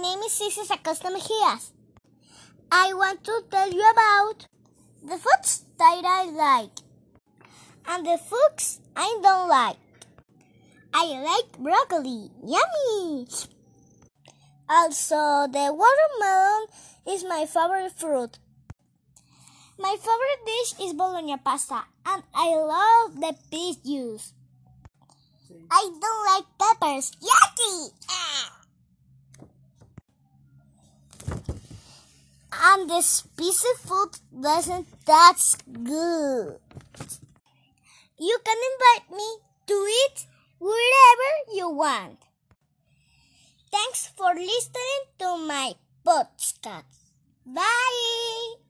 name is Isis Acosta Mejias. I want to tell you about the foods that I like and the foods I don't like. I like broccoli. Yummy! Also, the watermelon is my favorite fruit. My favorite dish is bologna pasta and I love the peach juice. I don't like peppers. Yucky! And the spicy food doesn't taste good. You can invite me to eat wherever you want. Thanks for listening to my podcast. Bye!